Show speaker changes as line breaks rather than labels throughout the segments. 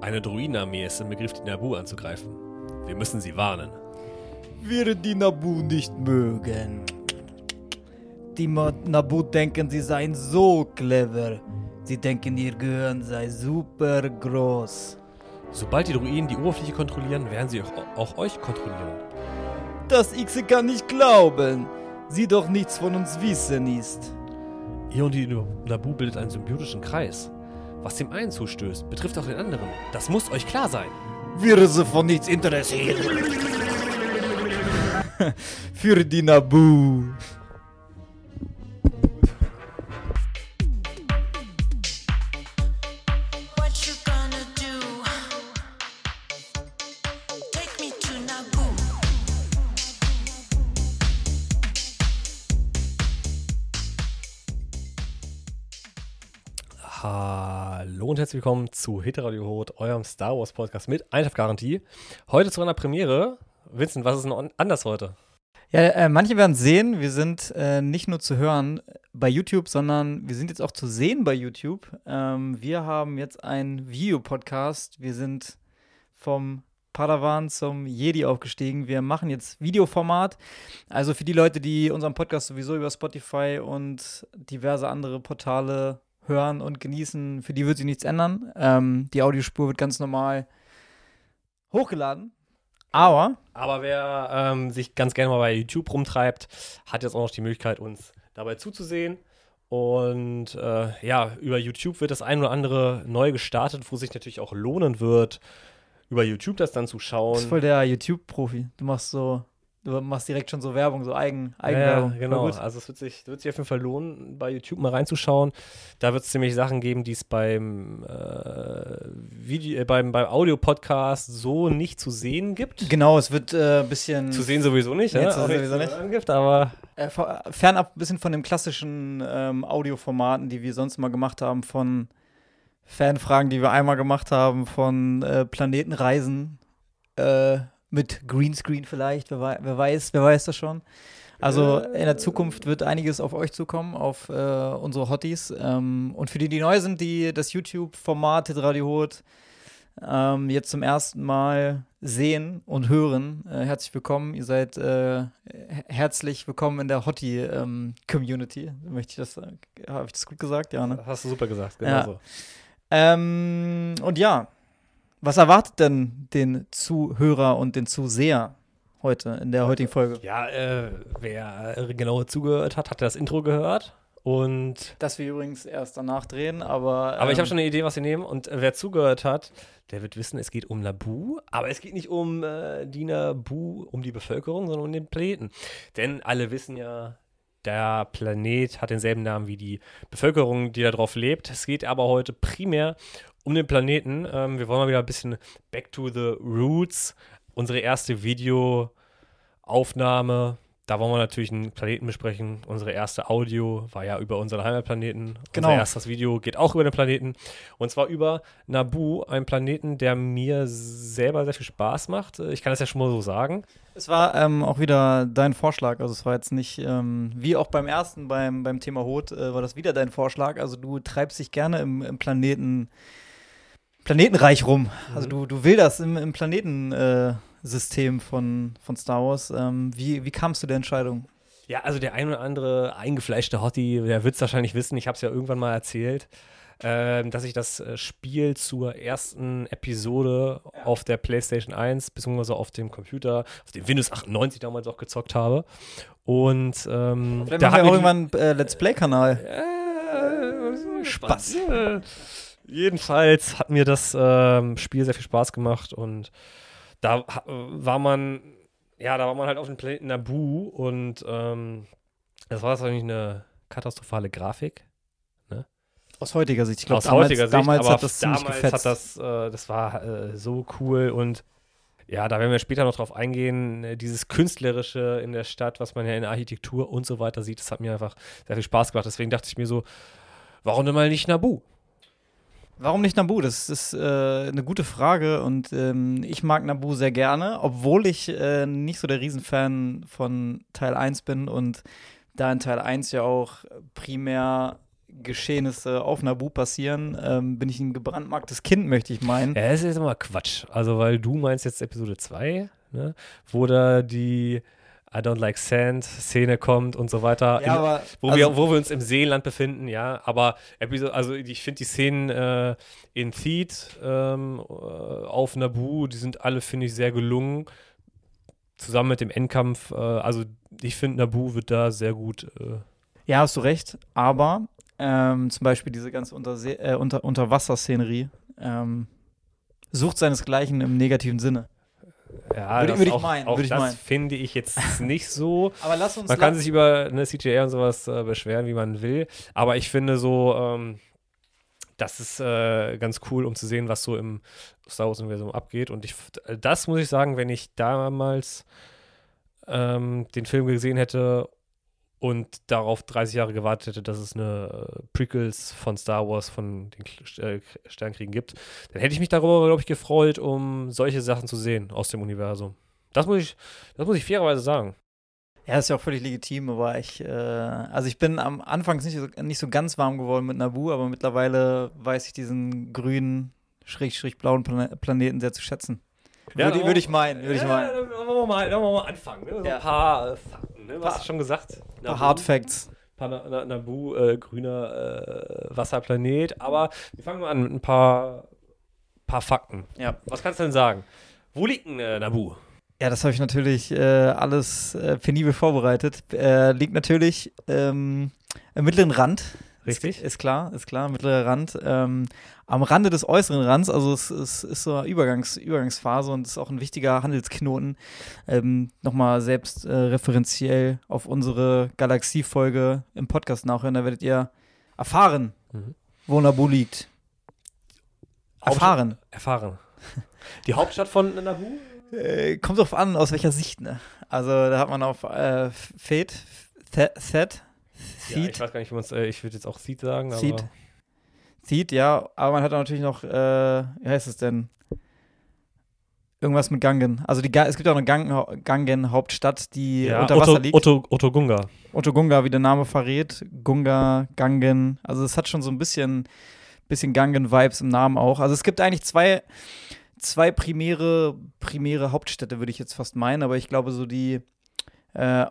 Eine Druidenarmee ist im Begriff, die Nabu anzugreifen. Wir müssen sie warnen.
Wir die Nabu nicht mögen. Die Nabu denken, sie seien so clever. Sie denken, ihr Gehirn sei super groß.
Sobald die Druiden die Oberfläche kontrollieren, werden sie auch, auch euch kontrollieren.
Das X kann nicht glauben. Sie doch nichts von uns wissen ist.
Ihr und die Nabu bildet einen symbiotischen Kreis. Was dem einen zustößt, betrifft auch den anderen. Das muss euch klar sein.
Wir sind von nichts interessiert. Für die Nabu.
Herzlich willkommen zu Hitradio Hot, eurem Star Wars Podcast mit Einschlafgarantie. Heute zu einer Premiere. Vincent, was ist denn anders heute?
Ja, äh, manche werden sehen, wir sind äh, nicht nur zu hören bei YouTube, sondern wir sind jetzt auch zu sehen bei YouTube. Ähm, wir haben jetzt einen Videopodcast. Wir sind vom Padawan zum Jedi aufgestiegen. Wir machen jetzt Videoformat. Also für die Leute, die unseren Podcast sowieso über Spotify und diverse andere Portale hören und genießen, für die wird sich nichts ändern. Ähm, die Audiospur wird ganz normal hochgeladen. Aber
Aber wer ähm, sich ganz gerne mal bei YouTube rumtreibt, hat jetzt auch noch die Möglichkeit, uns dabei zuzusehen. Und äh, ja, über YouTube wird das ein oder andere neu gestartet, wo sich natürlich auch lohnen wird, über YouTube das dann zu
Du
schauen.
bist voll der YouTube-Profi. Du machst so, du machst direkt schon so Werbung, so Eigen,
Ja,
Eigenwerbung.
ja, genau. Also es wird sich, wird sich auf jeden Fall lohnen, bei YouTube mal reinzuschauen. Da wird es ziemlich Sachen geben, die es beim, äh, Video, äh, beim, beim Audio-Podcast so nicht zu sehen gibt.
Genau, es wird ein äh, bisschen
Zu sehen sowieso nicht,
Nee,
ne?
zu sehen sowieso nicht.
hören Gibt, aber
äh, fer- fernab ein bisschen von den klassischen ähm, Audioformaten, die wir sonst mal gemacht haben, von Fanfragen, die wir einmal gemacht haben, von äh, Planetenreisen äh, mit Greenscreen vielleicht, wer, wer weiß, wer weiß das schon. Also in der Zukunft wird einiges auf euch zukommen, auf äh, unsere Hotties. Ähm, und für die, die neu sind, die das YouTube-Format Radio Hot ähm, jetzt zum ersten Mal sehen und hören, äh, herzlich willkommen. Ihr seid äh, her- herzlich willkommen in der Hottie-Community. Möchte ich das, äh, habe ich das gut gesagt? Ja, ne?
hast du super gesagt. Genau
Ja.
so.
Ähm, und ja, was erwartet denn den Zuhörer und den Zuseher heute in der heutigen Folge?
Ja, äh, wer genau zugehört hat, hat das Intro gehört. Und
Das wir übrigens erst danach drehen, aber.
aber ich
ähm,
habe schon eine Idee, was wir nehmen. Und äh, wer zugehört hat, der wird wissen, es geht um Nabu. Aber es geht nicht um äh, die Nabu, um die Bevölkerung, sondern um den Planeten. Denn alle wissen ja, der Planet hat denselben Namen wie die Bevölkerung, die da drauf lebt. Es geht aber heute primär um den Planeten. Ähm, wir wollen mal wieder ein bisschen back to the roots. Unsere erste Videoaufnahme. Da wollen wir natürlich einen Planeten besprechen. Unsere erste Audio war ja über unseren Heimatplaneten.
Genau.
Unser erstes Video geht auch über den Planeten. Und zwar über Nabu, einen Planeten, der mir selber sehr viel Spaß macht. Ich kann das ja schon mal so sagen.
Es war ähm, auch wieder dein Vorschlag. Also, es war jetzt nicht, ähm, wie auch beim ersten, beim, beim Thema Hot, äh, war das wieder dein Vorschlag. Also, du treibst dich gerne im, im Planeten, Planetenreich rum. Also, du, du wilderst im, im Planetensystem äh, System von, von Star Wars. Ähm, wie, wie kamst du der Entscheidung?
Ja, also der ein oder andere eingefleischte Hottie, der wird es wahrscheinlich wissen, ich habe es ja irgendwann mal erzählt, ähm, dass ich das äh, Spiel zur ersten Episode auf der PlayStation 1 beziehungsweise auf dem Computer, auf dem Windows 98 damals auch gezockt habe. Und ähm,
Vielleicht
da
machen wir irgendwann einen äh, Let's Play-Kanal.
äh,
Spaß.
Äh, Jedenfalls hat mir das ähm, Spiel sehr viel Spaß gemacht und da ha- war man, ja, da war man halt auf dem Planeten Nabu und ähm, das war natürlich eine katastrophale Grafik.
Aus heutiger Sicht. Ich glaube,
aus
damals,
heutiger Sicht,
damals
aber
hat das ziemlich
damals
gefetzt.
hat das, äh, das war äh, so cool und ja, da werden wir später noch drauf eingehen. äh, Dieses Künstlerische in der Stadt, was man ja in der Architektur und so weiter sieht, das hat mir einfach sehr viel Spaß gemacht. Deswegen dachte ich mir so, warum denn mal nicht Nabu?
Warum nicht Nabu? Das ist äh, eine gute Frage und ähm, ich mag Nabu sehr gerne, obwohl ich äh, nicht so der Riesenfan von Teil 1 bin und da in Teil 1 ja auch primär Geschehnisse auf Nabu passieren, ähm, bin ich ein gebrandmarktes Kind, möchte ich meinen.
Ja, ist jetzt immer Quatsch. Also, weil du meinst jetzt Episode 2, ne? wo da die I don't like sand Szene kommt und so weiter.
Ja,
In-
aber
wo,
also-
wir, wo wir uns im Seeland befinden, ja. Aber also ich finde die Szenen äh, in Theed ähm, äh, auf Naboo, die sind alle, finde ich, sehr gelungen. Zusammen mit dem Endkampf. Äh, also ich finde, Naboo wird da sehr gut. Äh,
Ja, hast du recht. Aber ähm, zum Beispiel diese ganze Untersee äh, unter Unterwasserszenerie ähm, sucht seinesgleichen im negativen Sinne.
Ja,
Würde-
das
würde ich
auch,
meinen,
Auch
würde ich
das
meinen.
finde ich jetzt nicht so.
Aber lass uns
Man kann sich über eine CGI und sowas äh, beschweren, wie man will. Aber ich finde so, ähm, das ist äh, ganz cool, um zu sehen, was so im Star Wars-Universum abgeht. Und ich, das muss ich sagen, wenn ich damals ähm, den Film gesehen hätte und darauf 30 Jahre gewartet hätte, dass es eine äh, Prequels von Star Wars, von den äh, Sternkriegen gibt, dann hätte ich mich darüber, glaube ich, gefreut, um solche Sachen zu sehen aus dem Universum. Das muss ich, das muss ich fairerweise sagen.
Ja, ist ja auch völlig legitim, aber ich, äh, also ich bin am Anfang nicht so, nicht so ganz warm geworden mit Nabu, aber mittlerweile weiß ich diesen grünen, schräg, schräg blauen Plane Planeten sehr zu schätzen. würde,
dann
würde ich meinen, würde ich
ja,
meinen.
Dann wollen wir mal, dann wollen wir mal anfangen. Ne? So
Ja.
ein paar äh, Fakten. Ne? Was hast du schon gesagt?
Ein paar Hard Facts.
Nabu, äh, grüner äh, Wasserplanet. Aber wir fangen mal an mit ein paar, paar Fakten.
Ja.
Was kannst du denn sagen? Wo liegt denn äh, Nabu?
Ja, das habe ich natürlich äh, alles äh, penibel vorbereitet. Äh, liegt natürlich ähm, am mittleren Rand.
Richtig?
Ist, ist klar, ist klar, mittlerer Rand. Ähm, am Rande des äußeren Rands, also es, es ist so eine Übergangs, Übergangsphase und ist auch ein wichtiger Handelsknoten. Ähm, Nochmal selbst äh, referenziell auf unsere Galaxie-Folge im Podcast nachhören, da werdet ihr erfahren,
Mhm.
wo Nabu liegt. Erfahren.
Erfahren. Die Hauptstadt von Nabu?
Äh, kommt drauf an, aus welcher Sicht, ne? Also da hat man auf äh, Fate, Th- Thet,
Ja, ich weiß gar nicht, wie man es, äh, ich würde jetzt auch Seed sagen,
Theed. Theed, ja, aber man hat natürlich noch, äh, wie heißt es denn? Irgendwas mit Gangen. Also die, es gibt auch eine Gangen, Gangen-Hauptstadt, die
ja,
unter Wasser
Otto,
liegt.
Otto, Otto Gunga.
Otto Gunga, wie der Name verrät. Gunga, Gangen. Also es hat schon so ein bisschen, bisschen Gangen-Vibes im Namen auch. Also es gibt eigentlich zwei, zwei primäre, primäre Hauptstädte, würde ich jetzt fast meinen. Aber ich glaube, so die, äh,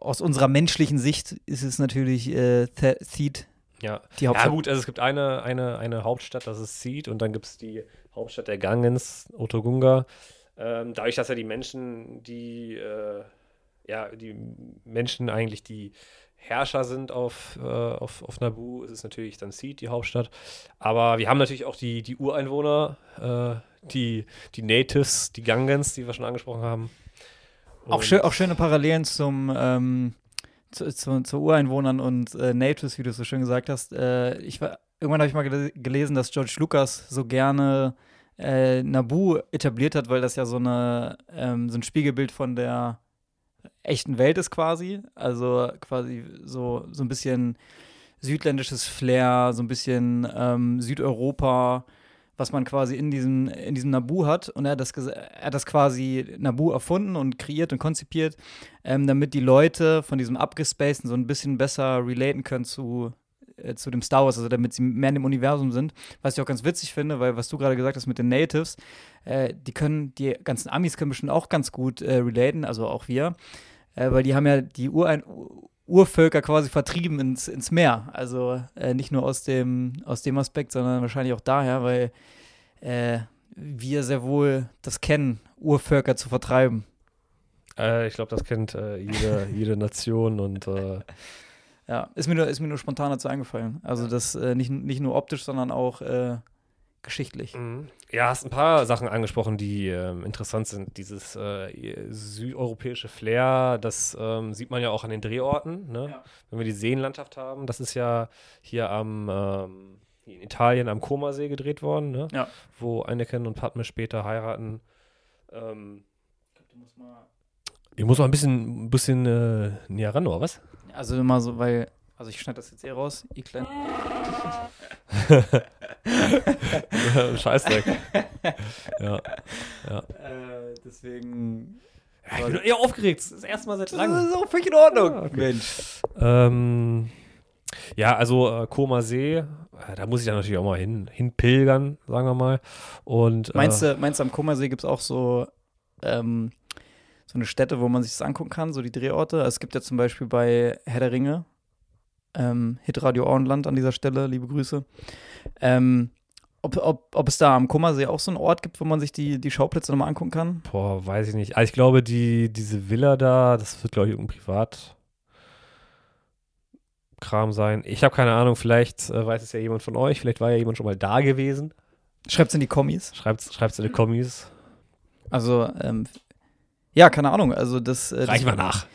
aus unserer menschlichen Sicht ist es natürlich äh, Theed,
Ja.
die
Ja,
Hauptstadt.
gut, also es gibt eine, eine, eine Hauptstadt, das ist Seed, und dann gibt es die Hauptstadt der Gangens, Otogunga. Ähm, dadurch, dass ja die Menschen, die, äh, ja, die Menschen eigentlich die Herrscher sind auf, äh, auf, auf Nabu, ist es natürlich dann Seed, die Hauptstadt. Aber wir haben natürlich auch die, die Ureinwohner, äh, die, die Natives, die Gangens, die wir schon angesprochen haben.
Auch, schön, auch schöne Parallelen zum, ähm, zu, zu, zu Ureinwohnern und äh, Natives, wie du es so schön gesagt hast. Äh, ich war, irgendwann habe ich mal gele gelesen, dass George Lucas so gerne äh, Nabu etabliert hat, weil das ja so, eine, ähm, so ein Spiegelbild von der echten Welt ist quasi. Also quasi so, so ein bisschen südländisches Flair, so ein bisschen ähm, Südeuropa, was man quasi in diesem, in diesem Nabu hat. Und er hat das, er hat das quasi Nabu erfunden und kreiert und konzipiert, ähm, damit die Leute von diesem abgespaceden so ein bisschen besser relaten können zu, äh, zu dem Star Wars, also damit sie mehr in dem Universum sind. Was ich auch ganz witzig finde, weil was du gerade gesagt hast mit den Natives, äh, die können, die ganzen Amis können bestimmt auch ganz gut äh, relaten, also auch wir, äh, weil die haben ja die Urein Urvölker quasi vertrieben ins, ins Meer. Also äh, nicht nur aus dem, aus dem Aspekt, sondern wahrscheinlich auch daher, weil äh, wir sehr wohl das kennen, Urvölker zu vertreiben.
Äh, ich glaube, das kennt äh, jede, jede Nation und äh,
Ja, ist mir nur, ist mir nur spontan dazu eingefallen. Also das äh, nicht, nicht nur optisch, sondern auch äh, geschichtlich.
Mhm. Ja, hast ein paar Sachen angesprochen, die ähm, interessant sind. Dieses äh, südeuropäische Flair, das ähm, sieht man ja auch an den Drehorten. Ne?
Ja.
Wenn wir die Seenlandschaft haben, das ist ja hier am ähm, in Italien am Comasee gedreht worden, ne?
Ja.
wo Anakin und Padme später heiraten. Ähm,
Du musst mal
ich muss mal ein bisschen, ein bisschen äh, näher ran, oder was?
Also immer so, weil, also ich schneide das jetzt eh raus, ihr kleinen.
Scheißdreck. ja.
Äh, deswegen.
ja. Ich bin eher aufgeregt. Das ist das erste Mal seit
Das
langem.
ist auch völlig in Ordnung.
Ah, okay.
Mensch.
Ähm, Ja, also äh, Koma See, äh, da muss ich dann natürlich auch mal hin, hinpilgern, sagen wir mal. Und,
Meinst
äh,
du, meinst du, am Kummersee gibt es auch so, ähm, so eine Stätte, wo man sich das angucken kann, so die Drehorte? Also Es gibt ja zum Beispiel bei Herr der Ringe, ähm, Hitradio Auenland an dieser Stelle, liebe Grüße. Ähm, ob, ob, ob es da am Kummersee auch so einen Ort gibt, wo man sich die, die Schauplätze nochmal angucken kann?
Boah, weiß ich nicht. Also ich glaube, die, diese Villa da, das wird, glaube ich, irgendein Privatkram sein. Ich habe keine Ahnung, vielleicht äh, weiß es ja jemand von euch, vielleicht war ja jemand schon mal da gewesen.
Schreibt's in die Kommis.
Schreibt es in die Kommis.
Also, ähm, ja, keine Ahnung. Also das. Äh,
Reich mal nach.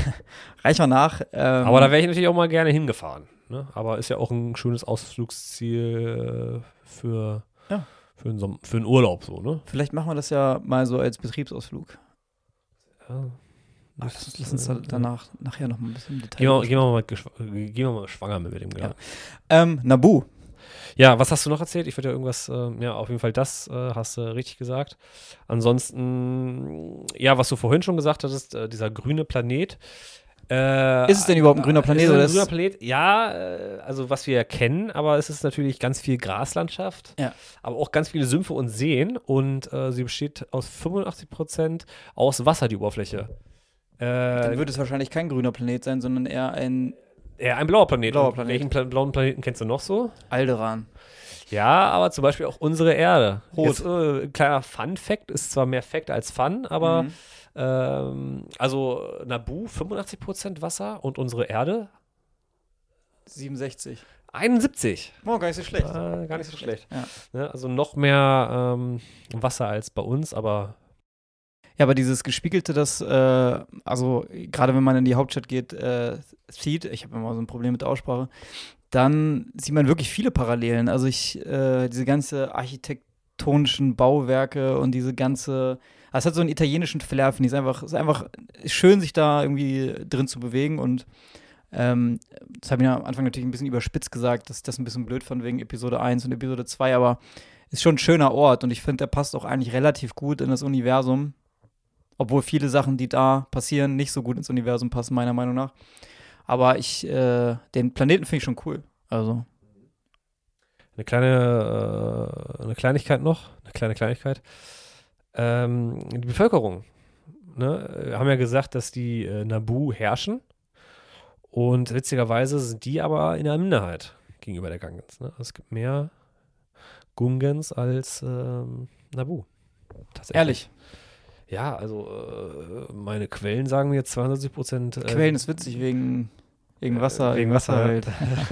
Reich mal nach. Ähm,
Aber da wäre ich natürlich auch mal gerne hingefahren. Ne? Aber ist ja auch ein schönes Ausflugsziel äh, für,
Ja.
für, einen für einen Urlaub so, ne?
Vielleicht machen wir das ja mal so als Betriebsausflug.
Ja.
Ach, lass, lass uns da, danach nachher noch mal ein bisschen im Detail.
Gehen wir, gehen, wir mal, geschw- gehen wir mal schwanger mit dem Gedanken.
Ähm, Nabu.
Ja, was hast du noch erzählt? Ich würde ja irgendwas, ähm, ja, auf jeden Fall das äh, hast du richtig gesagt. Ansonsten, ja, was du vorhin schon gesagt hattest, äh, dieser grüne Planet. Äh,
Ist es denn überhaupt ein grüner Planet,
Ist es ein grüner Planet? Ja, äh, also was wir kennen, aber es ist natürlich ganz viel Graslandschaft,
Ja.
aber auch ganz viele Sümpfe und Seen und äh, sie besteht aus 85 Prozent aus Wasser, die Oberfläche.
Dann
Äh,
wird es wahrscheinlich kein grüner Planet sein, sondern eher ein
ja, ein blauer Planet.
Blauer Planet.
Welchen Pla blauen Planeten kennst du noch so?
Alderan.
Ja, aber zum Beispiel auch unsere Erde.
Rot.
Jetzt, äh, ein kleiner Fun-Fact, ist zwar mehr Fact als Fun, aber
Mhm.
ähm, also Nabu 85% Wasser und unsere Erde
67.
71.
Oh, gar nicht so schlecht.
Äh, gar nicht so schlecht.
Ja.
Ne, also noch mehr ähm, Wasser als bei uns, aber
Ja, aber dieses Gespiegelte, das, äh, also gerade wenn man in die Hauptstadt geht, äh, sieht, ich habe immer so ein Problem mit der Aussprache, dann sieht man wirklich viele Parallelen. Also ich, äh, diese ganze architektonischen Bauwerke und diese ganze, also es hat so einen italienischen Flair, finde ich. Es ist einfach, ist einfach schön, sich da irgendwie drin zu bewegen und ähm, das habe ich ja am Anfang natürlich ein bisschen überspitzt gesagt, dass ich das ein bisschen blöd fand wegen Episode 1 und Episode 2, aber ist schon ein schöner Ort und ich finde, der passt auch eigentlich relativ gut in das Universum. Obwohl viele Sachen, die da passieren, nicht so gut ins Universum passen, meiner Meinung nach. Aber ich, äh, den Planeten finde ich schon cool. Also,
eine kleine, äh, eine Kleinigkeit noch, eine kleine Kleinigkeit. Ähm, die Bevölkerung. Ne? Wir haben ja gesagt, dass die äh, Nabu herrschen. Und witzigerweise sind die aber in der Minderheit gegenüber der Gungans. Ne? Es gibt mehr Gungans als ähm, Nabu. Tatsächlich.
ehrlich,
Ja, also äh, meine Quellen sagen mir jetzt 72 Prozent. Äh,
Quellen ist witzig wegen, wegen Wasser.
wegen Wasser,
halt.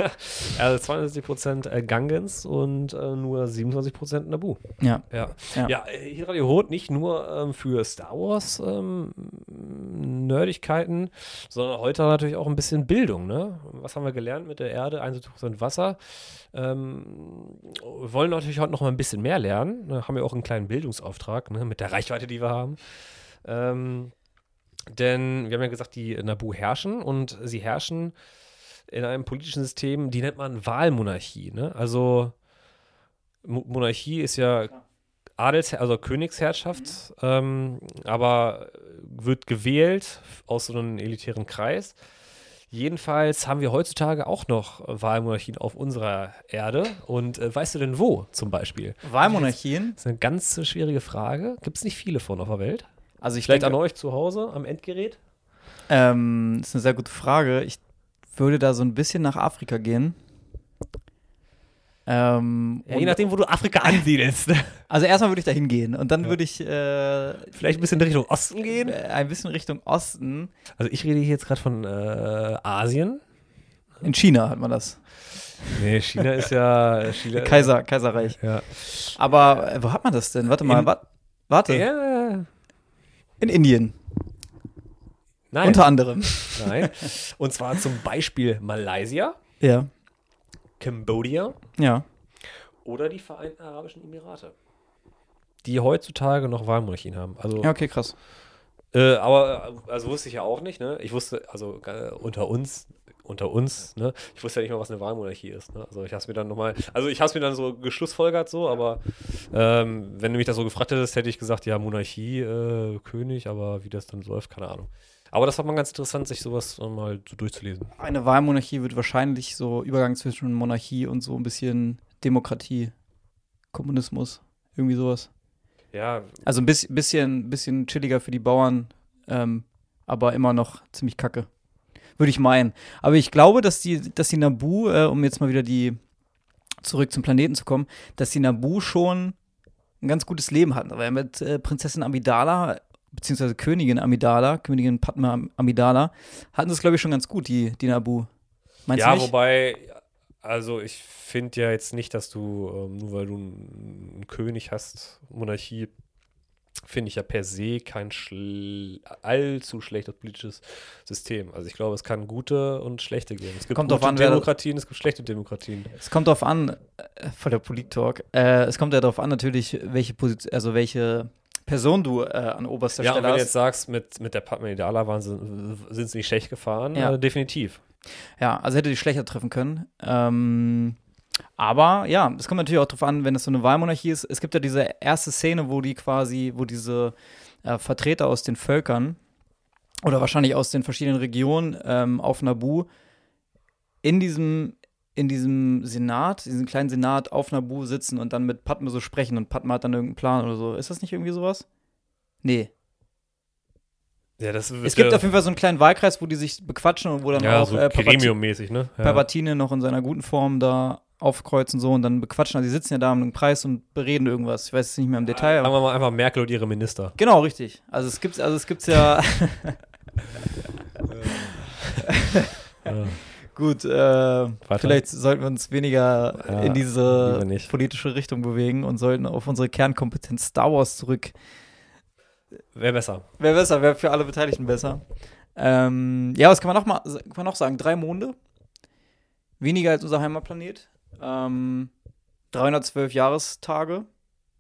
also 72 Prozent äh, Gungans und äh, nur 27 Prozent Nabu.
Ja.
Ja,
Ja.
ja. äh, hier Radio Hot nicht nur ähm, für Star Wars ähm, Nerdigkeiten, sondern heute natürlich auch ein bisschen Bildung. Ne? Was haben wir gelernt mit der Erde? 71% Wasser. Ähm, wir wollen natürlich heute noch mal ein bisschen mehr lernen. Ne? Haben wir auch einen kleinen Bildungsauftrag ne? mit der Reichweite, die wir haben. Ähm, denn wir haben ja gesagt, die Nabu herrschen und sie herrschen in einem politischen System, die nennt man Wahlmonarchie. Ne? Also Mo- Monarchie ist ja Adels, also Königsherrschaft, ähm, aber wird gewählt aus so einem elitären Kreis. Jedenfalls haben wir heutzutage auch noch Wahlmonarchien auf unserer Erde. Und äh, weißt du denn wo zum Beispiel?
Wahlmonarchien.
Das ist eine ganz schwierige Frage. Gibt es nicht viele von auf der Welt?
Also ich
Vielleicht
denke,
an euch zu Hause am Endgerät?
ähm, das ist eine sehr gute Frage. Ich würde da so ein bisschen nach Afrika gehen. Ähm,
Ja, je nachdem, wo du Afrika ansiedelst.
also erstmal würde ich da hingehen und dann
Ja.
würde ich äh,
Vielleicht ein bisschen in Richtung Osten gehen.
äh, ein bisschen Richtung Osten.
Also ich rede hier jetzt gerade von äh, Asien.
In China hat man das.
Nee, China ist ja China,
Kaiser, Kaiserreich.
Ja.
Aber äh, wo hat man das denn? Warte mal,
In-
wa warte.
ja.
In Indien.
Nein.
Unter anderem.
Nein. Und zwar zum Beispiel Malaysia,
Ja.
Kambodscha
Ja.
oder die Vereinten Arabischen Emirate. Die heutzutage noch Wahlmonarchien haben. Also,
Ja, okay, krass.
äh, aber also wusste ich ja auch nicht, ne? Ich wusste, also äh, unter uns, unter uns, ne? Ich wusste ja nicht mal, was eine Wahlmonarchie ist. Ne? Also ich habe es mir dann nochmal, also ich habe es mir dann so geschlussfolgert so, aber ähm, wenn du mich das so gefragt hättest, hätte ich gesagt, ja, Monarchie, äh, König, aber wie das dann läuft, keine Ahnung. Aber das war mal ganz interessant, sich sowas mal so durchzulesen.
Eine Wahlmonarchie wird wahrscheinlich so Übergang zwischen Monarchie und so ein bisschen Demokratie, Kommunismus, irgendwie sowas.
Ja,
Also ein bisschen, bisschen, bisschen chilliger für die Bauern, ähm, aber immer noch ziemlich kacke. Würde ich meinen. Aber ich glaube, dass die, dass die Nabu, äh, um jetzt mal wieder die zurück zum Planeten zu kommen, dass die Nabu schon ein ganz gutes Leben hatten. Weil mit äh, Prinzessin Amidala, beziehungsweise Königin Amidala, Königin Padma Amidala, hatten sie es, glaube ich, schon ganz gut, die, die Nabu. Meinst
ja wobei, also ich finde ja jetzt nicht, dass du, ähm, nur weil du einen König hast, Monarchie, finde ich ja per se kein schl allzu schlechtes politisches System. Also ich glaube, es kann gute und schlechte geben. Es gibt
Kommt
gute
an,
Demokratien, es gibt schlechte Demokratien.
Es kommt darauf an, äh, vor der Polit-Talk, äh, es kommt ja darauf an, natürlich, welche Position, also welche Person du äh, an oberster
Ja,
Stelle
wenn du
hast.
jetzt sagst, mit, mit der Padma waren sie, sind sie nicht schlecht gefahren,
Ja.
äh, definitiv.
Ja, also hätte die schlechter treffen können. Ähm, aber ja, es kommt natürlich auch darauf an, wenn es so eine Wahlmonarchie ist. Es gibt ja diese erste Szene, wo die quasi, wo diese äh, Vertreter aus den Völkern oder wahrscheinlich aus den verschiedenen Regionen ähm, auf Nabu in diesem in diesem Senat, diesem kleinen Senat auf Nabu sitzen und dann mit Padme so sprechen und Padme hat dann irgendeinen Plan oder so. Ist das nicht irgendwie sowas? Nee.
Ja, das
Es gibt auf jeden Fall so einen kleinen Wahlkreis, wo die sich bequatschen und wo dann
ja,
auch
so
äh,
Gremium-mäßig, ne? Ja.
Palpatine noch in seiner guten Form da aufkreuzen so und dann bequatschen. Also die sitzen ja da um einen Preis und bereden irgendwas. Ich weiß es nicht mehr im Detail.
Sagen wir mal einfach Merkel und ihre Minister.
genau, richtig. Also es gibt's, also es gibt's ja gut. Äh, vielleicht sollten wir uns weniger
Ja,
in diese politische Richtung bewegen und sollten auf unsere Kernkompetenz Star Wars zurück.
Wäre besser.
Wäre besser, wäre für alle Beteiligten besser. Ähm, ja, was kann man noch mal kann man noch sagen? Drei Monde. Weniger als unser Heimatplanet. Ähm, 312 Jahrestage.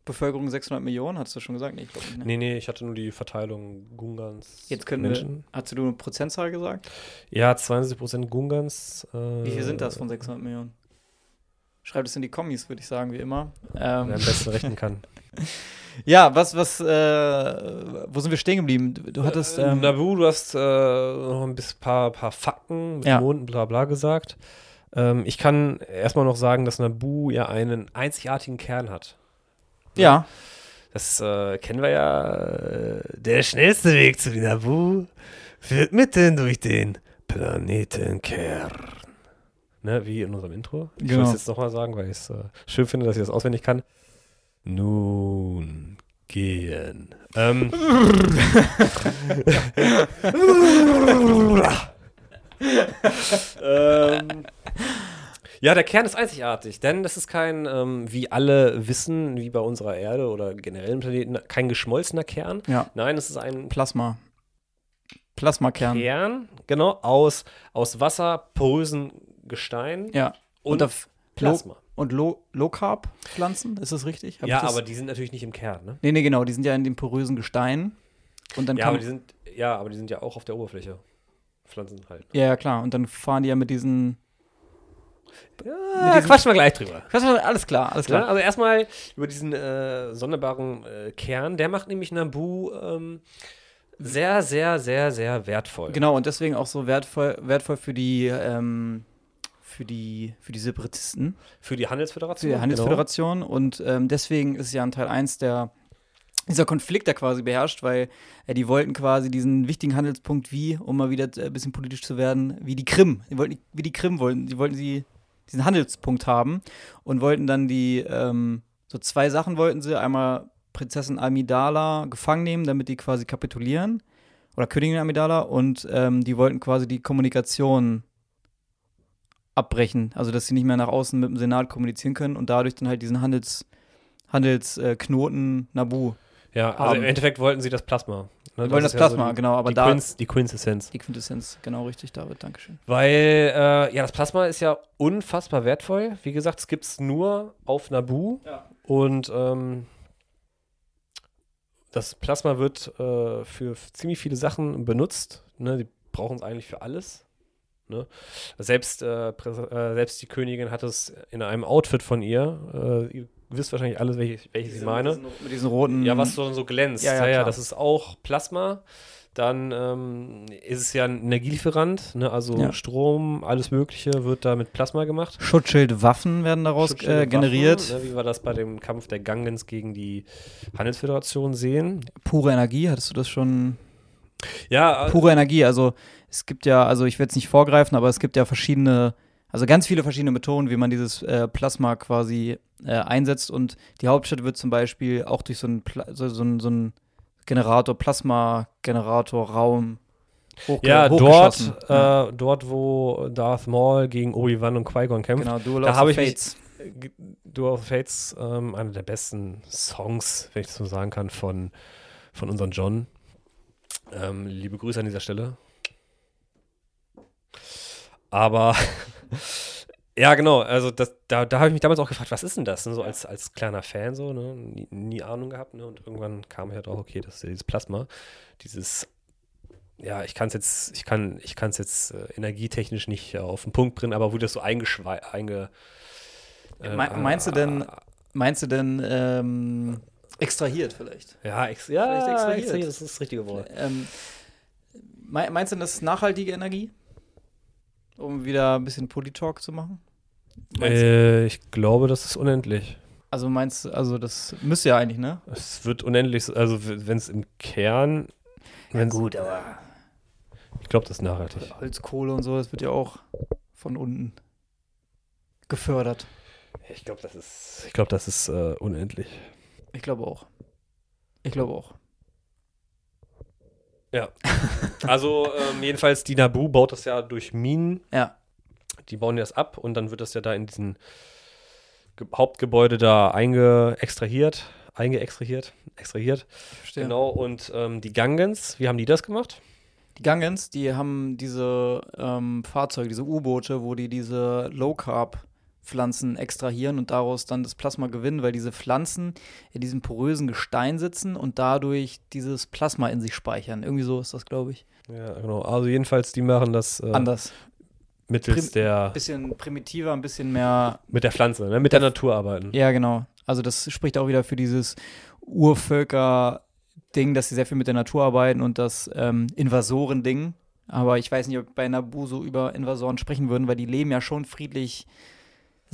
Bevölkerung 600 Millionen, hattest du schon gesagt? Nee, ich glaube nicht. Ne?
Nee, nee, ich hatte nur die Verteilung Gungans.
Jetzt können
Menschen.
wir. Hast du eine Prozentzahl gesagt?
Ja, 72% Gungans. Äh,
Wie viel sind das von 600 Millionen? Schreibt es in die Kommis, würde ich sagen, wie immer.
Wer am
Ähm,
besten rechnen kann.
ja, was, was, äh, wo sind wir stehen geblieben? Du, du hattest.
äh,
Ähm,
Nabu, du hast äh, noch ein bisschen paar, paar Fakten mit
Ja.
Monden, bla bla gesagt. Ähm, ich kann erstmal noch sagen, dass Nabu ja einen einzigartigen Kern hat.
ja,
Das äh, kennen wir ja. Äh, der schnellste Weg zu Nabu führt mitten durch den Planetenkern. Ne, wie in unserem Intro. Ich will
Genau.
es jetzt nochmal sagen, weil ich es äh, schön finde, dass ich das auswendig kann. Nun gehen. Ähm, ähm, ja, der Kern ist einzigartig, denn das ist kein, ähm, wie alle wissen, wie bei unserer Erde oder generellen Planeten, kein geschmolzener Kern.
ja.
Nein, es ist ein
Plasma. Plasmakern.
Kern, genau, aus, aus Wasser, porösen Gestein
Ja.
und,
Und, auf
Plasma.
Und Low, Low Carb Pflanzen, ist das richtig? Hab
ja,
das?
aber die sind natürlich nicht im Kern, ne?
Nee, nee, genau, die sind ja in dem porösen Gestein. Und dann
Ja,
kann
aber die sind, ja, aber die sind ja auch auf der Oberfläche. Pflanzen halt.
Ja, ja, klar. Und dann fahren die ja mit diesen.
Ja,
diesen-
quatschen wir gleich drüber.
War- Alles klar, alles
Ja,
klar.
also erstmal über diesen äh, sonderbaren äh, Kern, der macht nämlich Nabu ähm, sehr, sehr, sehr, sehr wertvoll.
Genau, und deswegen auch so wertvoll, wertvoll für die, ähm, für die, für die Separatisten,
Für die
für
Handelsföderation.
die Handelsföderation. Und ähm, deswegen ist ja in Teil 1 der dieser Konflikt da quasi beherrscht, weil äh, die wollten quasi diesen wichtigen Handelspunkt wie, um mal wieder äh, ein bisschen politisch zu werden, wie die Krim. Die wollten, wie die Krim wollten, die wollten sie diesen Handelspunkt haben und wollten dann die, ähm, so zwei Sachen wollten sie. Einmal Prinzessin Amidala gefangen nehmen, damit die quasi kapitulieren. Oder Königin Amidala und ähm, die wollten quasi die Kommunikation abbrechen. Also, dass sie nicht mehr nach außen mit dem Senat kommunizieren können und dadurch dann halt diesen Handels, Handelsknoten Nabu.
Ja, also im Endeffekt wollten sie das Plasma. Ne?
Die wollen
ist
das
ja
Plasma,
die,
genau, aber
die,
da
Quinz, die Quintessenz.
die Quintessenz, genau richtig, David, Dankeschön.
Weil, äh, ja, das Plasma ist ja unfassbar wertvoll. Wie gesagt, es gibt es nur auf Nabu.
Ja.
Und ähm, das Plasma wird äh, für ziemlich viele Sachen benutzt. Ne? Die brauchen es eigentlich für alles. Ne? Selbst, äh, äh, selbst die Königin hat es in einem Outfit von ihr. Äh, ihr wisst wahrscheinlich alles, welches, welches ich meine.
Mit diesen roten.
Ja, was so, so glänzt.
Ja,
Ja,
ja,
das ist auch Plasma. dann ähm, ist es ja ein Energielieferant, ne? also
Ja.
Strom, alles Mögliche wird da mit Plasma gemacht.
Schutzschildwaffen werden daraus äh, generiert.
Waffen, ne? Wie wir das bei dem Kampf der Gangens gegen die Handelsföderation sehen.
Pure Energie, hattest du das schon?
Ja, äh,
Pure Energie, also es gibt ja, also ich will jetzt nicht vorgreifen, aber es gibt ja verschiedene, also ganz viele verschiedene Methoden, wie man dieses äh, Plasma quasi äh, einsetzt und die Hauptstadt wird zum Beispiel auch durch so einen so, so, ein- so einen Generator, Plasma-Generator, Raum hochge
ja dort,
hochgeschossen. Ja,
äh, dort, wo Darth Maul gegen Obi-Wan und Qui-Gon kämpft.
genau, Duel
da
of
habe ich mich-
Fates.
G- Duel of Fates, ähm, einer der besten Songs, wenn ich das so sagen kann, von, von unserem John. Ähm, liebe Grüße an dieser Stelle. Aber ja, genau, also das, da, da habe ich mich damals auch gefragt, was ist denn das? Ne? So als, als kleiner Fan so, ne? nie, nie Ahnung gehabt. Ne? Und irgendwann kam ich halt auch, okay, das ist ja dieses Plasma, dieses ja, ich kann es jetzt, ich kann, ich kann es jetzt äh, energietechnisch nicht äh, auf den Punkt bringen, aber wo das so eingeschwei einge, äh,
Me- meinst du denn-
äh,
Meinst du denn ähm, extrahiert vielleicht?
Ja, ex ja
Vielleicht extrahiert.
extrahiert, das ist das richtige Wort.
Ähm, mei- meinst du, das ist nachhaltige Energie? Um wieder ein bisschen Politalk zu machen?
Äh, ich glaube, das ist unendlich.
Also meinst du, also das müsste ja eigentlich, ne?
Es wird unendlich, also wenn es im Kern, wenn's,
aber
ich glaube, das ist nachhaltig.
Holzkohle und so, das wird ja auch von unten gefördert.
Ich glaube, das ist, ich glaube, das ist äh, unendlich.
Ich glaube auch. Ich glaube auch.
Also ähm, jedenfalls, die Nabu baut das ja durch Minen.
Ja.
Die bauen das ab und dann wird das ja da in diesen Ge Hauptgebäude da einge extrahiert, eingeextrahiert, extrahiert.
Verstehe.
Genau. Und ähm, die Gangens, wie haben die das gemacht?
Die Gangens, die haben diese ähm, Fahrzeuge, diese U-Boote, wo die diese Low-Carb-Pflanzen extrahieren und daraus dann das Plasma gewinnen, weil diese Pflanzen in diesem porösen Gestein sitzen und dadurch dieses Plasma in sich speichern. Irgendwie so ist das, glaube ich.
Ja, genau. Also jedenfalls, die machen das äh,
Anders.
mittels
Prim-
der
Bisschen primitiver, ein bisschen mehr.
mit der Pflanze, ne? mit der Natur arbeiten.
Ja, genau. Also, das spricht auch wieder für dieses Urvölker-Ding, dass sie sehr viel mit der Natur arbeiten und das ähm, Invasoren-Ding. Aber ich weiß nicht, ob bei Nabu so über Invasoren sprechen würden, weil die leben ja schon friedlich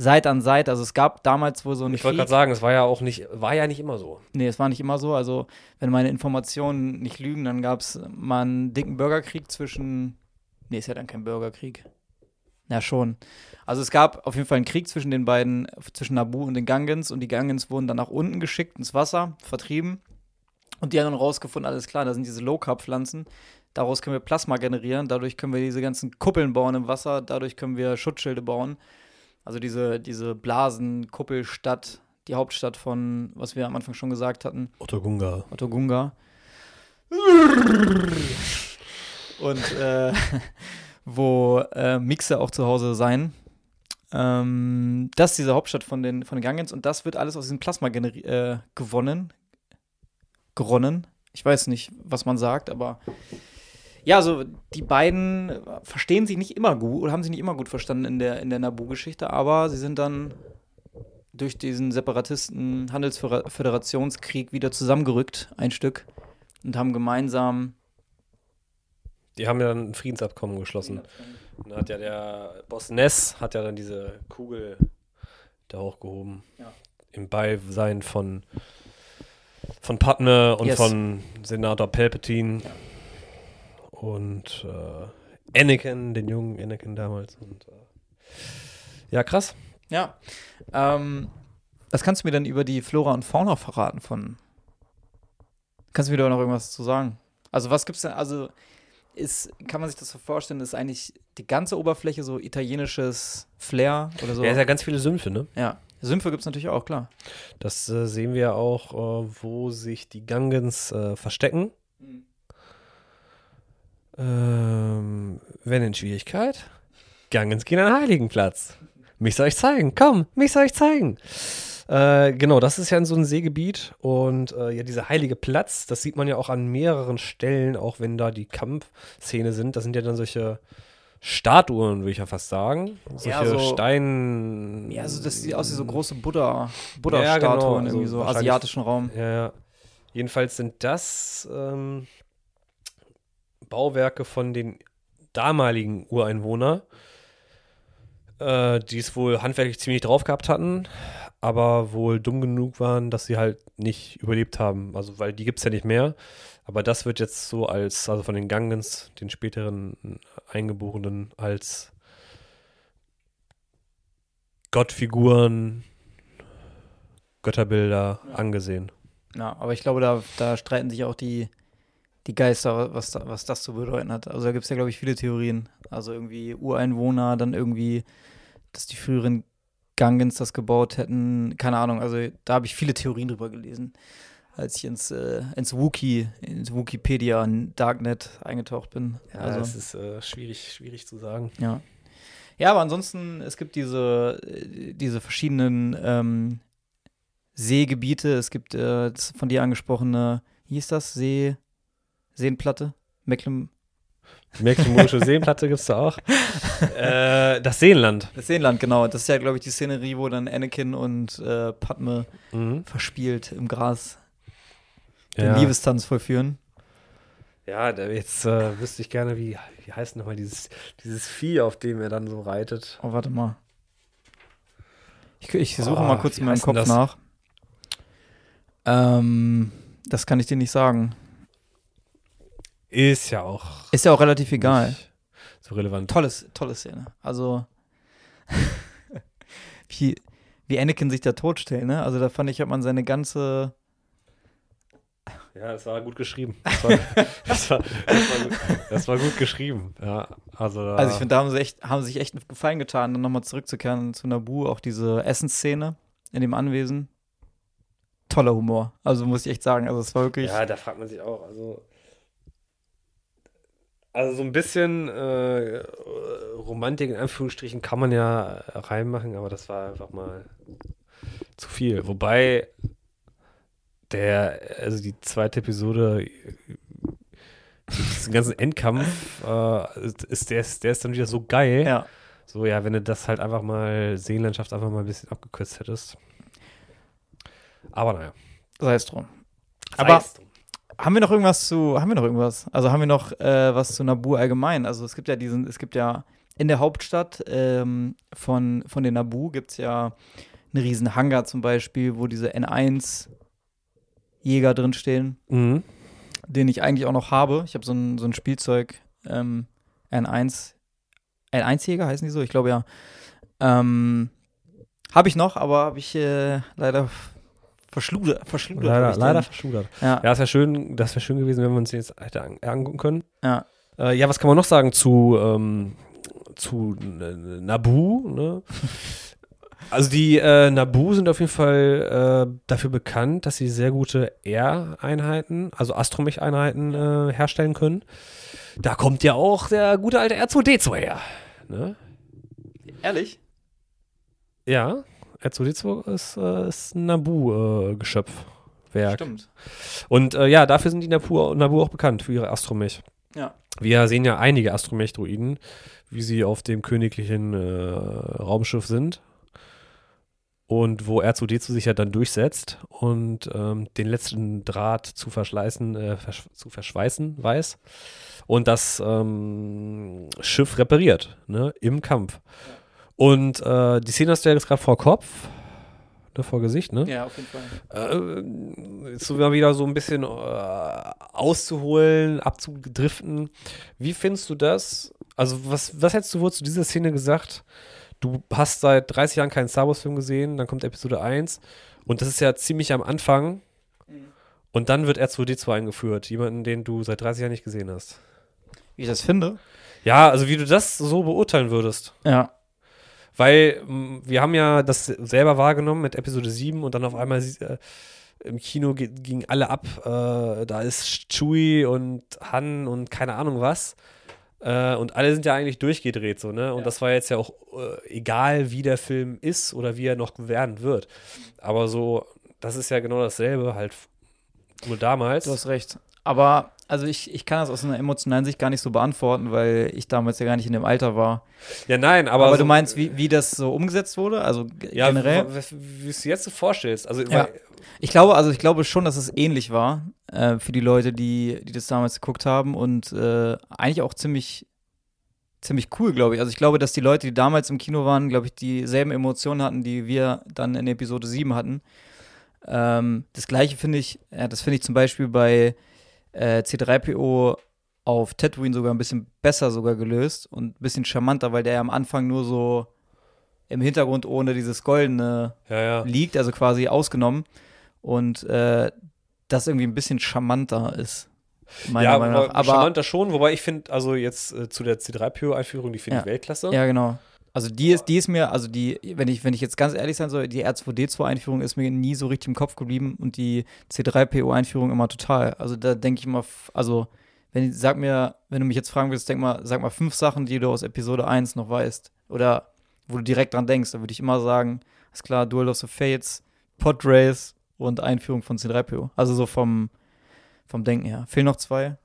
Seite an Seite. Also es gab damals wohl so einen
Ich wollte gerade sagen, es war ja auch nicht, war ja nicht immer so.
Nee, es war nicht immer so. Also, wenn meine Informationen nicht lügen, dann gab es mal einen dicken Bürgerkrieg zwischen. Nee, ist ja dann kein Bürgerkrieg. Ja, schon. Also, es gab auf jeden Fall einen Krieg zwischen den beiden, zwischen Nabu und den Gangens. Und die Gangens wurden dann nach unten geschickt ins Wasser, vertrieben. Und die haben dann rausgefunden, alles klar, da sind diese Low-Carb-Pflanzen. Daraus können wir Plasma generieren. Dadurch können wir diese ganzen Kuppeln bauen im Wasser. Dadurch können wir Schutzschilde bauen. Also diese, diese Blasenkuppelstadt, die Hauptstadt von, was wir am Anfang schon gesagt hatten,
Otto Gunga.
Otto Gunga. Und äh, wo äh, Mixe auch zu Hause sein. Ähm, das ist diese Hauptstadt von den, von den Gangens und das wird alles aus diesem Plasma äh, gewonnen. Geronnen. Ich weiß nicht, was man sagt, aber ja, also die beiden verstehen sich nicht immer gut oder haben sich nicht immer gut verstanden in der, in der Nabu-Geschichte, aber sie sind dann durch diesen Separatisten Handelsföderationskrieg wieder zusammengerückt, ein Stück, und haben gemeinsam
Die haben ja dann ein Friedensabkommen geschlossen. Dann hat ja der Boss Ness hat ja dann diese Kugel da hochgehoben.
Ja.
Im Beisein von, von Padme und
Yes.
von Senator Palpatine. Und äh, Anakin, den jungen Anakin damals. Und, äh, ja, krass.
Ja. Ähm, was kannst du mir denn über die Flora und Fauna verraten von. Kannst du mir da noch irgendwas zu sagen? Also, was gibt's denn? Also, ist, kann man sich das so vorstellen, ist eigentlich die ganze Oberfläche so italienisches Flair oder so?
Ja, ist ja ganz viele Sümpfe, ne?
Ja. Sümpfe gibt es natürlich auch, klar.
Das äh, sehen wir auch, äh, wo sich die Gangens äh, verstecken. Ähm, wenn in Schwierigkeit, Gangens gehen an den Heiligenplatz. Mich soll ich zeigen. Komm, mich soll ich zeigen. Äh, genau, das ist ja in so ein Seegebiet und äh, ja, dieser heilige Platz, das sieht man ja auch an mehreren Stellen, auch wenn da die Kampfszene sind. Das sind ja dann solche Statuen, würde ich ja fast sagen. Solche
Ja, so-
Stein.
Ja, also das sieht aus wie so große Buddha, Buddha-Statuen,
Ja, genau, also
irgendwie so
wahrscheinlich-
asiatischen Raum.
Ja, ja. Jedenfalls sind das ähm, Bauwerke von den damaligen Ureinwohner, äh, die es wohl handwerklich ziemlich drauf gehabt hatten, aber wohl dumm genug waren, dass sie halt nicht überlebt haben. Also, weil die gibt es ja nicht mehr. Aber das wird jetzt so als, also von den Gangens, den späteren Eingeborenen, als Gottfiguren, Götterbilder angesehen.
Ja, aber ich glaube, da, da streiten sich auch die, die Geister, was, was das zu bedeuten hat. Also da gibt es ja, glaube ich, viele Theorien. Also irgendwie Ureinwohner, dann irgendwie, dass die früheren Gangens das gebaut hätten. Keine Ahnung, also da habe ich viele Theorien drüber gelesen, als ich ins, äh, ins Wookie, ins Wikipedia, in Darknet eingetaucht bin.
Ja,
also,
das ist äh, schwierig, schwierig zu sagen.
Ja. Ja, aber ansonsten, es gibt diese, äh, diese verschiedenen ähm, Seegebiete. Es gibt äh, das von dir angesprochene, wie hieß das? See, Seenplatte? Mecklen,
Die Mecklenburgische Seenplatte gibt es da auch. äh, das Seenland.
das Seenland, genau. Das ist ja, glaube ich, die Szenerie, wo dann Anakin und äh, Padme
Mhm.
verspielt im Gras den
Ja.
Liebestanz vollführen.
Ja, jetzt äh, wüsste ich gerne, wie, wie heißt nochmal dieses, dieses Vieh, auf dem er dann so reitet.
Oh, warte mal. Ich, ich suche
Oh,
mal kurz in meinem Kopf
das?
nach. Ähm, das kann ich dir nicht sagen.
Ist ja auch
Ist ja auch relativ egal.
so relevant.
Tolles, tolle Szene. Also, wie, wie Anakin sich da totstellt, ne? Also, da fand ich, hat man seine ganze.
Ja, das war gut geschrieben. Das war, das war, das war, gut, das war gut geschrieben. Ja, also,
Also, ich finde, da haben sie, echt, haben sie sich echt einen Gefallen getan, dann nochmal zurückzukehren zu Nabu. Auch diese Essensszene in dem Anwesen. Toller Humor. Also, muss ich echt sagen. Also, es war wirklich.
Ja, da fragt man sich auch, also. Also so ein bisschen äh, Romantik in Anführungsstrichen kann man ja reinmachen, aber das war einfach mal zu viel. Wobei der, also die zweite Episode, diesen ganzen Endkampf, äh, ist, der, ist, der ist dann wieder so geil.
ja.
So, ja, wenn du das halt einfach mal, Seenlandschaft einfach mal ein bisschen abgekürzt hättest. Aber naja.
sei es drum. Aber-
Sei's drum.
Haben wir noch irgendwas zu, haben wir noch irgendwas? Also haben wir noch äh, was zu Nabu allgemein? Also es gibt ja diesen, es gibt ja in der Hauptstadt ähm, von, von den Nabu gibt es ja einen riesen Hangar zum Beispiel, wo diese N1 Jäger drin stehen,
Mhm.
den ich eigentlich auch noch habe. Ich habe so ein, so ein Spielzeug ähm, N1 N1 Jäger heißen die so? Ich glaube ja. Ähm, habe ich noch, aber habe ich äh, leider verschludert. verschludert
Leider, leider verschudert.
Ja,
Ja, es wäre schön, das wäre schön gewesen, wenn wir uns den jetzt hätte an, angucken können.
ja.
Äh, ja, was kann man noch sagen zu, ähm, zu äh, Nabu? Ne? Also die äh, Nabu sind auf jeden Fall äh, dafür bekannt, dass sie sehr gute R-Einheiten, also Astromech-Einheiten äh, herstellen können. Da kommt ja auch der gute alte R2D2 her. Ne?
Ehrlich?
Ja, R2D2 ist, äh, ist ein Nabu-Geschöpf. Werk.
Stimmt.
Und äh, ja, dafür sind die Nabu, Nabu auch bekannt, für ihre Astromech.
Ja.
Wir sehen ja einige Astromech-Druiden, wie sie auf dem königlichen äh, Raumschiff sind. Und wo R2D2 sich ja dann durchsetzt und ähm, den letzten Draht zu verschleißen, äh, versch zu verschweißen weiß. Und das ähm, Schiff repariert, ne, im Kampf. Und äh, die Szene hast du ja jetzt gerade vor Kopf, ne, vor Gesicht, ne?
Ja, auf jeden Fall.
äh, jetzt so mal wieder so ein bisschen äh, auszuholen, abzudriften. Wie findest du das? Also, was, was hättest du wohl zu dieser Szene gesagt? Du hast seit 30 Jahren keinen Star Wars-Film gesehen, dann kommt Episode 1 und das ist ja ziemlich am Anfang und dann wird R2D2 eingeführt, jemanden, den du seit 30 Jahren nicht gesehen hast.
Wie ich das finde?
Ja, also wie du das so beurteilen würdest.
Ja.
Weil wir haben ja das selber wahrgenommen mit Episode 7 und dann auf einmal äh, im Kino ge- gingen alle ab. Äh, da ist Chewie und Han und keine Ahnung was. Äh, und alle sind ja eigentlich durchgedreht, so, ne? Und
Ja.
das war jetzt ja auch äh, egal, wie der Film ist oder wie er noch werden wird. Aber so, das ist ja genau dasselbe, halt nur damals.
Du hast recht. Aber, also ich, ich kann das aus einer emotionalen Sicht gar nicht so beantworten, weil ich damals ja gar nicht in dem Alter war.
ja, nein, aber.
Aber,
so,
du meinst, wie, wie das so umgesetzt wurde? Also
ja,
generell?
wie du es jetzt so vorstellst. Also,
Ja. Ich glaube, also ich glaube schon, dass es ähnlich war. äh, für die Leute, die, die das damals geguckt haben und äh, eigentlich auch ziemlich, ziemlich cool, glaube ich. Also ich glaube, dass die Leute, die damals im Kino waren, glaube ich, dieselben Emotionen hatten, die wir dann in Episode 7 hatten. Ähm, das gleiche finde ich, ja, das finde ich zum Beispiel bei äh, C3PO auf Tatooine sogar ein bisschen besser sogar gelöst und ein bisschen charmanter, weil der ja am Anfang nur so im Hintergrund ohne dieses Goldene
Ja, ja.
liegt, also quasi ausgenommen. Und äh, das irgendwie ein bisschen charmanter ist. Meiner
ja,
Meinung
aber
nach. Aber
charmanter schon, wobei ich finde, also jetzt äh, zu der C3PO-Einführung, die finde
Ja.
ich Weltklasse.
ja, genau. Also die ist, die ist mir, also die, wenn ich, wenn ich jetzt ganz ehrlich sein soll, die R2D2-Einführung ist mir nie so richtig im Kopf geblieben und die C3PO-Einführung immer total. Also da denke ich f- also wenn sag mir, wenn du mich jetzt fragen willst, denk mal, sag mal fünf Sachen, die du aus Episode 1 noch weißt. Oder wo du direkt dran denkst, dann würde ich immer sagen, ist klar, Duel of the Fates, Pod Race und Einführung von C3PO. Also so vom, vom Denken her. Fehlen noch zwei,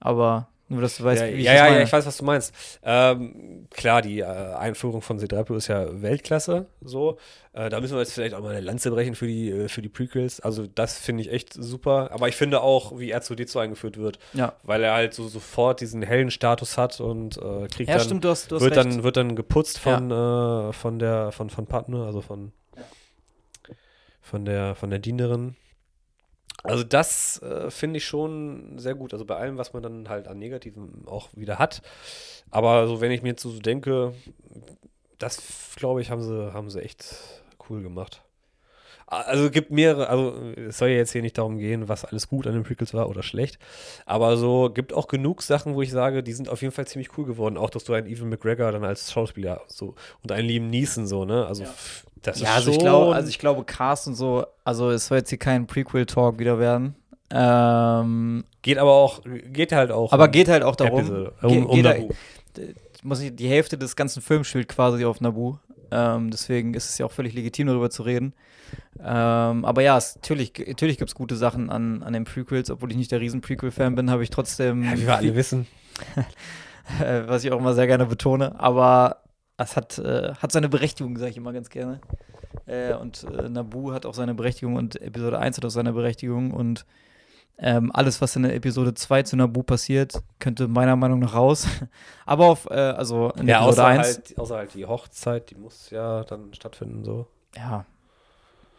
aber nur, dass du weißt,
ja,
wie ich
ja,
das
ja,
meine.
ja, ich weiß, was du meinst. Ähm, klar, die äh, Einführung von C3PO ist ja Weltklasse, so. Äh, da müssen wir jetzt vielleicht auch mal eine Lanze brechen für die, äh, für die Prequels. Also, das finde ich echt super. Aber ich finde auch, wie R2D2 eingeführt wird,
Ja.
weil er halt so sofort diesen hellen Status hat und äh, kriegt
Ja,
dann,
stimmt, du hast, du hast
wird,
recht.
dann, wird dann geputzt von, äh, von der, von, von Partner, also von, von der, von der Dienerin. Also das äh, finde ich schon sehr gut. Also bei allem, was man dann halt an Negativen auch wieder hat. Aber so, wenn ich mir jetzt so denke, das glaube ich, haben sie, haben sie echt cool gemacht. Also es gibt mehrere, also es soll ja jetzt hier nicht darum gehen, was alles gut an den Prequels war oder schlecht. Aber so gibt auch genug Sachen, wo ich sage, die sind auf jeden Fall ziemlich cool geworden. Auch, dass du einen Evan McGregor dann als Schauspieler so und einen Liam Neeson so, ne? Also f- das
Ja,
ist
also ich
schon-
glaube, also ich glaube, Cast und so, also es soll jetzt hier kein Prequel-Talk wieder werden. Ähm,
geht aber auch, geht halt auch.
aber
um
geht halt auch darum,
Episode,
ge-
um, um
geht da- muss ich, die Hälfte des ganzen Films spielt quasi auf Naboo. Ähm, deswegen ist es ja auch völlig legitim, darüber zu reden. Ähm, aber ja, es, natürlich, natürlich gibt es gute Sachen an, an den Prequels, obwohl ich nicht der riesen Prequel-Fan bin, habe ich trotzdem,
Ja, wie wir alle wissen.
was ich auch immer sehr gerne betone, aber es hat, äh, hat seine Berechtigung, sage ich immer ganz gerne. Äh, und äh, Naboo hat auch seine Berechtigung und Episode 1 hat auch seine Berechtigung und ähm, alles, was in der Episode 2 zu Naboo passiert, könnte meiner Meinung nach raus. Aber auf, äh, also in
Ja,
Episode
außer
1,
halt, außer halt die Hochzeit, die muss ja dann stattfinden so.
ja.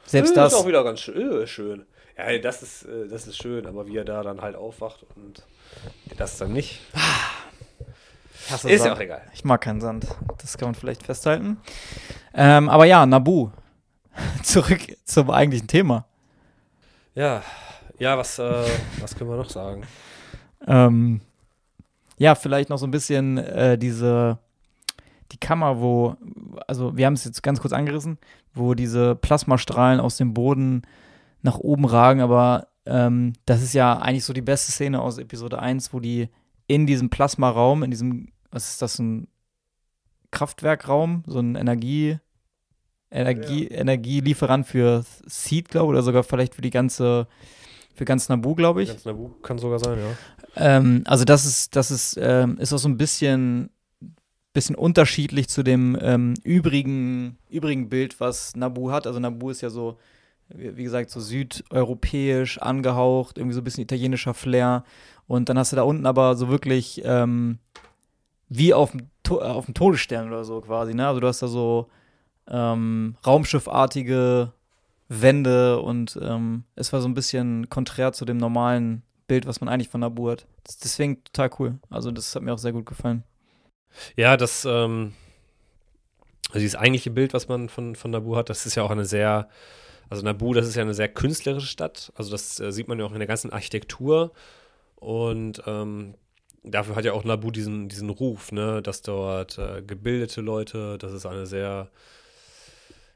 Selbst
Äh,
das.
Ist auch wieder ganz schön. Äh, schön. Ja, das ist, äh, das ist schön, aber wie er da dann halt aufwacht und das dann nicht. Ist ja
Sand.
auch egal.
Ich mag keinen Sand. Das kann man vielleicht festhalten. Ähm, aber ja, Naboo. Zurück zum eigentlichen Thema.
Ja, ja, was, äh, was können wir noch sagen?
Ähm, ja, vielleicht noch so ein bisschen äh, diese, die Kammer, wo, also wir haben es jetzt ganz kurz angerissen, wo diese Plasmastrahlen aus dem Boden nach oben ragen, aber ähm, das ist ja eigentlich so die beste Szene aus Episode 1, wo die in diesem Plasmaraum, in diesem, was ist das, ein Kraftwerkraum, so ein Energie, Energie, Energielieferant für Seed, glaube ich, oder sogar vielleicht für die ganze, für ganz Naboo, glaube ich.
Ganz Nabu kann sogar sein, ja.
Ähm, also das ist, das ist, ähm, ist auch so ein bisschen, bisschen unterschiedlich zu dem ähm, übrigen, übrigen Bild, was Nabu hat. Also Nabu ist ja so, wie, gesagt, so südeuropäisch angehaucht, irgendwie so ein bisschen italienischer Flair. Und dann hast du da unten aber so wirklich ähm, wie auf dem, äh, auf dem Todesstern oder so quasi, ne? Also du hast da so ähm, Raumschiffartige Wände und ähm, es war so ein bisschen konträr zu dem normalen Bild, was man eigentlich von Nabu hat. Deswegen total cool. Also das hat mir auch sehr gut gefallen.
Ja, das, ähm, also dieses eigentliche Bild, was man von, von Nabu hat, das ist ja auch eine sehr, also Nabu, das ist ja eine sehr künstlerische Stadt. Also das äh, sieht man ja auch in der ganzen Architektur. Und ähm, dafür hat ja auch Nabu diesen, diesen Ruf, ne, dass dort äh, gebildete Leute, das ist eine sehr,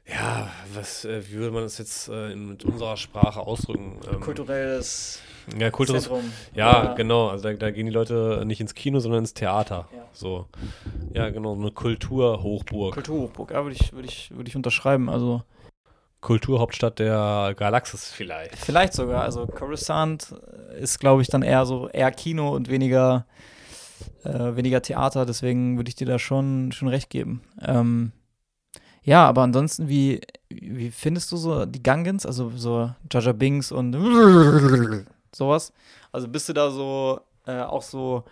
ja, was, äh, wie würde man das jetzt äh, in, mit unserer Sprache ausdrücken? Ähm,
Kulturelles
ja, kulturelles
Zentrum.
ja, genau. Also da, da gehen die Leute nicht ins Kino, sondern ins Theater.
Ja.
So. Ja, genau, eine Kulturhochburg.
Kulturhochburg, ja, würde ich, würde ich, würde ich unterschreiben. Also
Kulturhauptstadt der Galaxis vielleicht.
vielleicht sogar. Also Coruscant ist, glaube ich, dann eher so eher Kino und weniger, äh, weniger Theater. Deswegen würde ich dir da schon, schon recht geben. Ähm, ja, aber ansonsten, wie, wie findest du so die Gungans? Also so Jaja Binks und sowas. Also bist du da so äh, auch so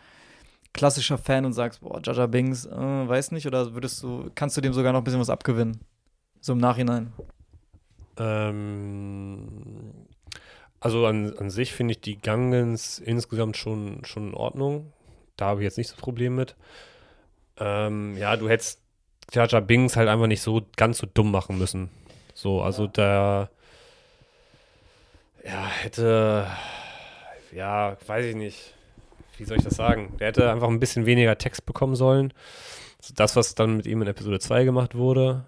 klassischer Fan und sagst, boah, Jaja Bings, äh, weiß nicht, oder würdest du, kannst du dem sogar noch ein bisschen was abgewinnen? So im Nachhinein.
Ähm, also an, an sich finde ich die Gangens insgesamt schon, schon in Ordnung. Da habe ich jetzt nicht so Problem mit. Ähm, ja, du hättest Jaja Bings halt einfach nicht so ganz so dumm machen müssen. So, also da ja, hätte ja, weiß ich nicht. Wie soll ich das sagen? Der hätte einfach ein bisschen weniger Text bekommen sollen. So Das, was dann mit ihm in Episode 2 gemacht wurde,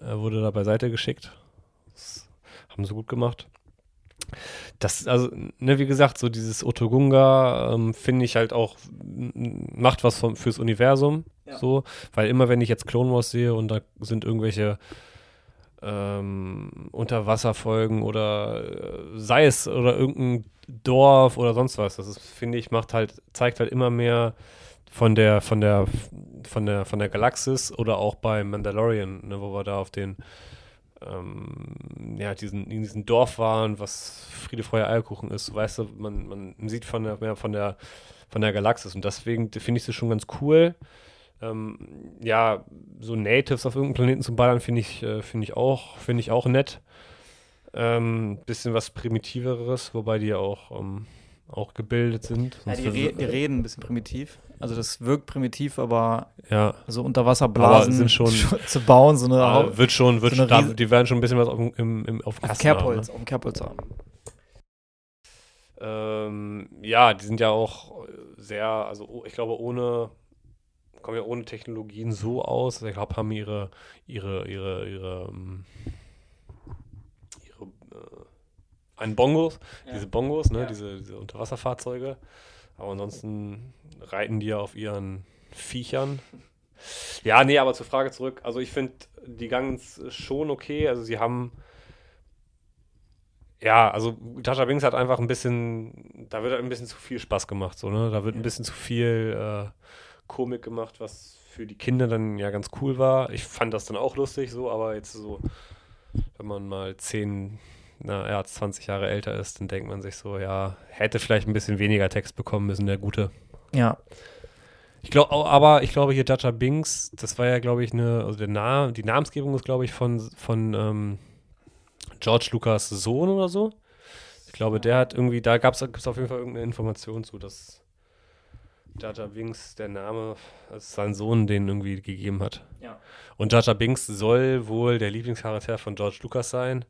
äh, wurde da beiseite geschickt. Das haben sie gut gemacht. Das, also, ne, wie gesagt, so dieses Otogunga ähm, finde ich halt auch, macht was vom, fürs Universum.
Ja.
So, weil immer, wenn ich jetzt Clone Wars sehe und da sind irgendwelche ähm, Unterwasserfolgen oder äh, sei es oder irgendein Dorf oder sonst was, das ist, finde ich, macht halt, zeigt halt immer mehr von der, von der, von der, von der Galaxis oder auch bei Mandalorian, ne, wo wir da auf den ähm, ja, diesen, in diesem Dorf waren, was Friede, Freude, Eierkuchen ist. Weißt du, man, man sieht von der, mehr von der, von der Galaxis und deswegen finde ich sie schon ganz cool. Ähm, ja, so Natives auf irgendeinem Planeten zu ballern, finde ich, äh, finde ich auch, finde ich auch nett. Ähm, bisschen was Primitiveres, wobei die ja auch, ähm, auch gebildet sind.
Ja, die, re die reden ein bisschen primitiv. Also das wirkt primitiv, aber
ja,
so Unterwasserblasen
sind schon-
zu bauen, so eine Hau-
wird schon, wird
so eine
schon, die werden schon ein bisschen was auf, dem- im, im, auf
auf
Kasten haben, ne?
Kerbholz, auf dem Kerbholz haben.
Ähm, ja, die sind ja auch sehr, also oh- ich glaube, ohne, kommen ja ohne Technologien so aus. Ich glaube, haben ihre, ihre, ihre, ihre, ähm, ihre äh, einen Bongos,
Ja.
diese Bongos, ne,
Ja.
diese, diese Unterwasserfahrzeuge. Aber ansonsten reiten die ja auf ihren Viechern. Ja, nee, aber zur Frage zurück. Also ich finde die Gangs schon okay. Also sie haben ja, also Tasha Binks hat einfach ein bisschen, da wird halt ein bisschen zu viel Spaß gemacht, so, ne? Da wird ein bisschen zu viel äh, Komik gemacht, was für die Kinder dann ja ganz cool war. Ich fand das dann auch lustig, so, aber jetzt so, wenn man mal 10, na ja, 20 Jahre älter ist, dann denkt man sich so, ja, hätte vielleicht ein bisschen weniger Text bekommen müssen, der Gute.
Ja,
Ich glaube, aber ich glaube hier Jaja Binks, das war ja, glaube ich, eine, also der Na die Namensgebung ist, glaube ich, von, von ähm, George Lucas Sohn oder so. Ich glaube, der hat irgendwie, da gab es auf jeden Fall irgendeine Information zu, dass Jaja Binks der Name, als sein Sohn den irgendwie gegeben hat.
Ja.
Und Jaja Binks soll wohl der Lieblingscharakter von George Lucas sein.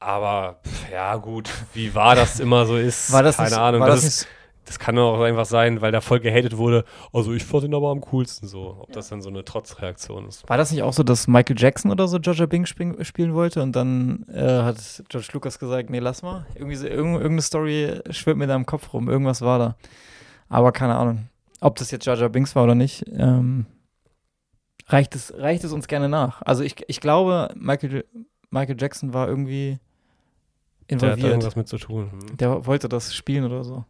Aber pff, ja, gut, wie wahr das immer so ist,
war das
keine
nicht,
Ahnung.
War
das
das
ist, das kann auch einfach sein, weil da voll gehatet wurde. Also ich fand ihn aber am coolsten so. Ob das dann so eine Trotzreaktion ist.
war das nicht auch so, dass Michael Jackson oder so Georgia Bing spielen, spielen wollte und dann äh, hat George Lucas gesagt, nee, lass mal. Irgendwie so, irgend, irgendeine Story schwirrt mir da im Kopf rum. Irgendwas war da. Aber keine Ahnung. Ob das jetzt Jaja Binks war oder nicht, ähm, reicht, es, reicht es uns gerne nach. Also ich, ich glaube, Michael, Michael Jackson war irgendwie
Der hat
involviert.
irgendwas mit zu tun. Hm.
Der wollte das spielen oder so.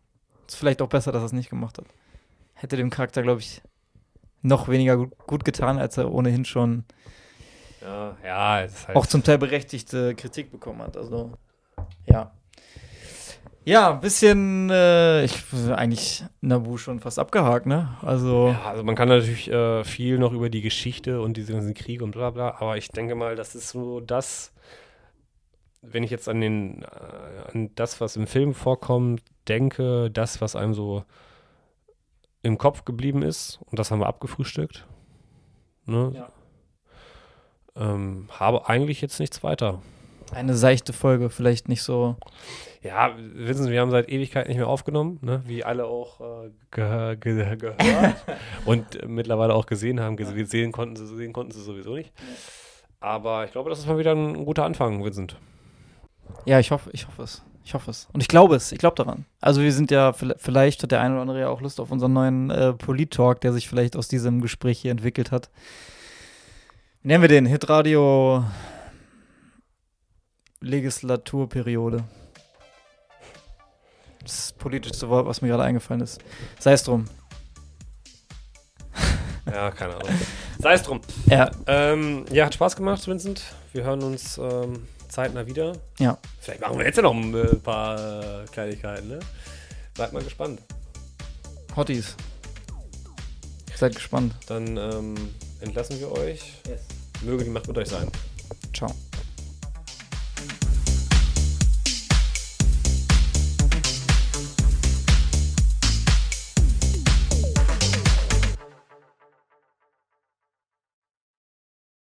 Ist vielleicht auch besser, dass er es nicht gemacht hat. Hätte dem Charakter, glaube ich, noch weniger gut, gut getan, als er ohnehin schon
Ja, ja, halt.
auch zum Teil berechtigte Kritik bekommen hat. Also, ja. Ja, ein bisschen, äh, ich eigentlich Nabu schon fast abgehakt, ne? Also,
ja, also man kann natürlich äh, viel noch über die Geschichte und diese ganzen Kriege und bla bla, aber ich denke mal, das ist so das, wenn ich jetzt an den, äh, an das, was im Film vorkommt, denke, das, was einem so im Kopf geblieben ist, und das haben wir abgefrühstückt. Ne?
Ja.
Ähm, habe eigentlich jetzt nichts weiter.
eine seichte Folge, vielleicht nicht so.
Ja, wissen Sie, wir haben seit Ewigkeit nicht mehr aufgenommen, ne? wie alle auch äh, ge ge gehört und äh, mittlerweile auch gesehen haben. Ges sehen, konnten sie, sehen konnten sie sowieso nicht. Aber ich glaube, das ist mal wieder ein guter Anfang, Vincent.
Ja, ich hoffe, ich hoffe es. Ich hoffe es. Und ich glaube es. Ich glaube daran. Also wir sind ja, vi- vielleicht hat der eine oder andere ja auch Lust auf unseren neuen äh, Polit-Talk, der sich vielleicht aus diesem Gespräch hier entwickelt hat. Wie nennen wir den? Hitradio Legislaturperiode. Das politischste Wort, was mir gerade eingefallen ist. Sei es drum.
Ja, keine Ahnung. Sei es drum.
Ja,
Ähm, ja, hat Spaß gemacht, Vincent. Wir hören uns ähm, zeitnah wieder.
Ja.
Vielleicht machen wir jetzt ja noch ein äh, paar äh, Kleinigkeiten, ne? Bleibt mal gespannt.
Hotties. Seid gespannt.
Dann ähm, entlassen wir euch. Möge die Macht mit euch sein.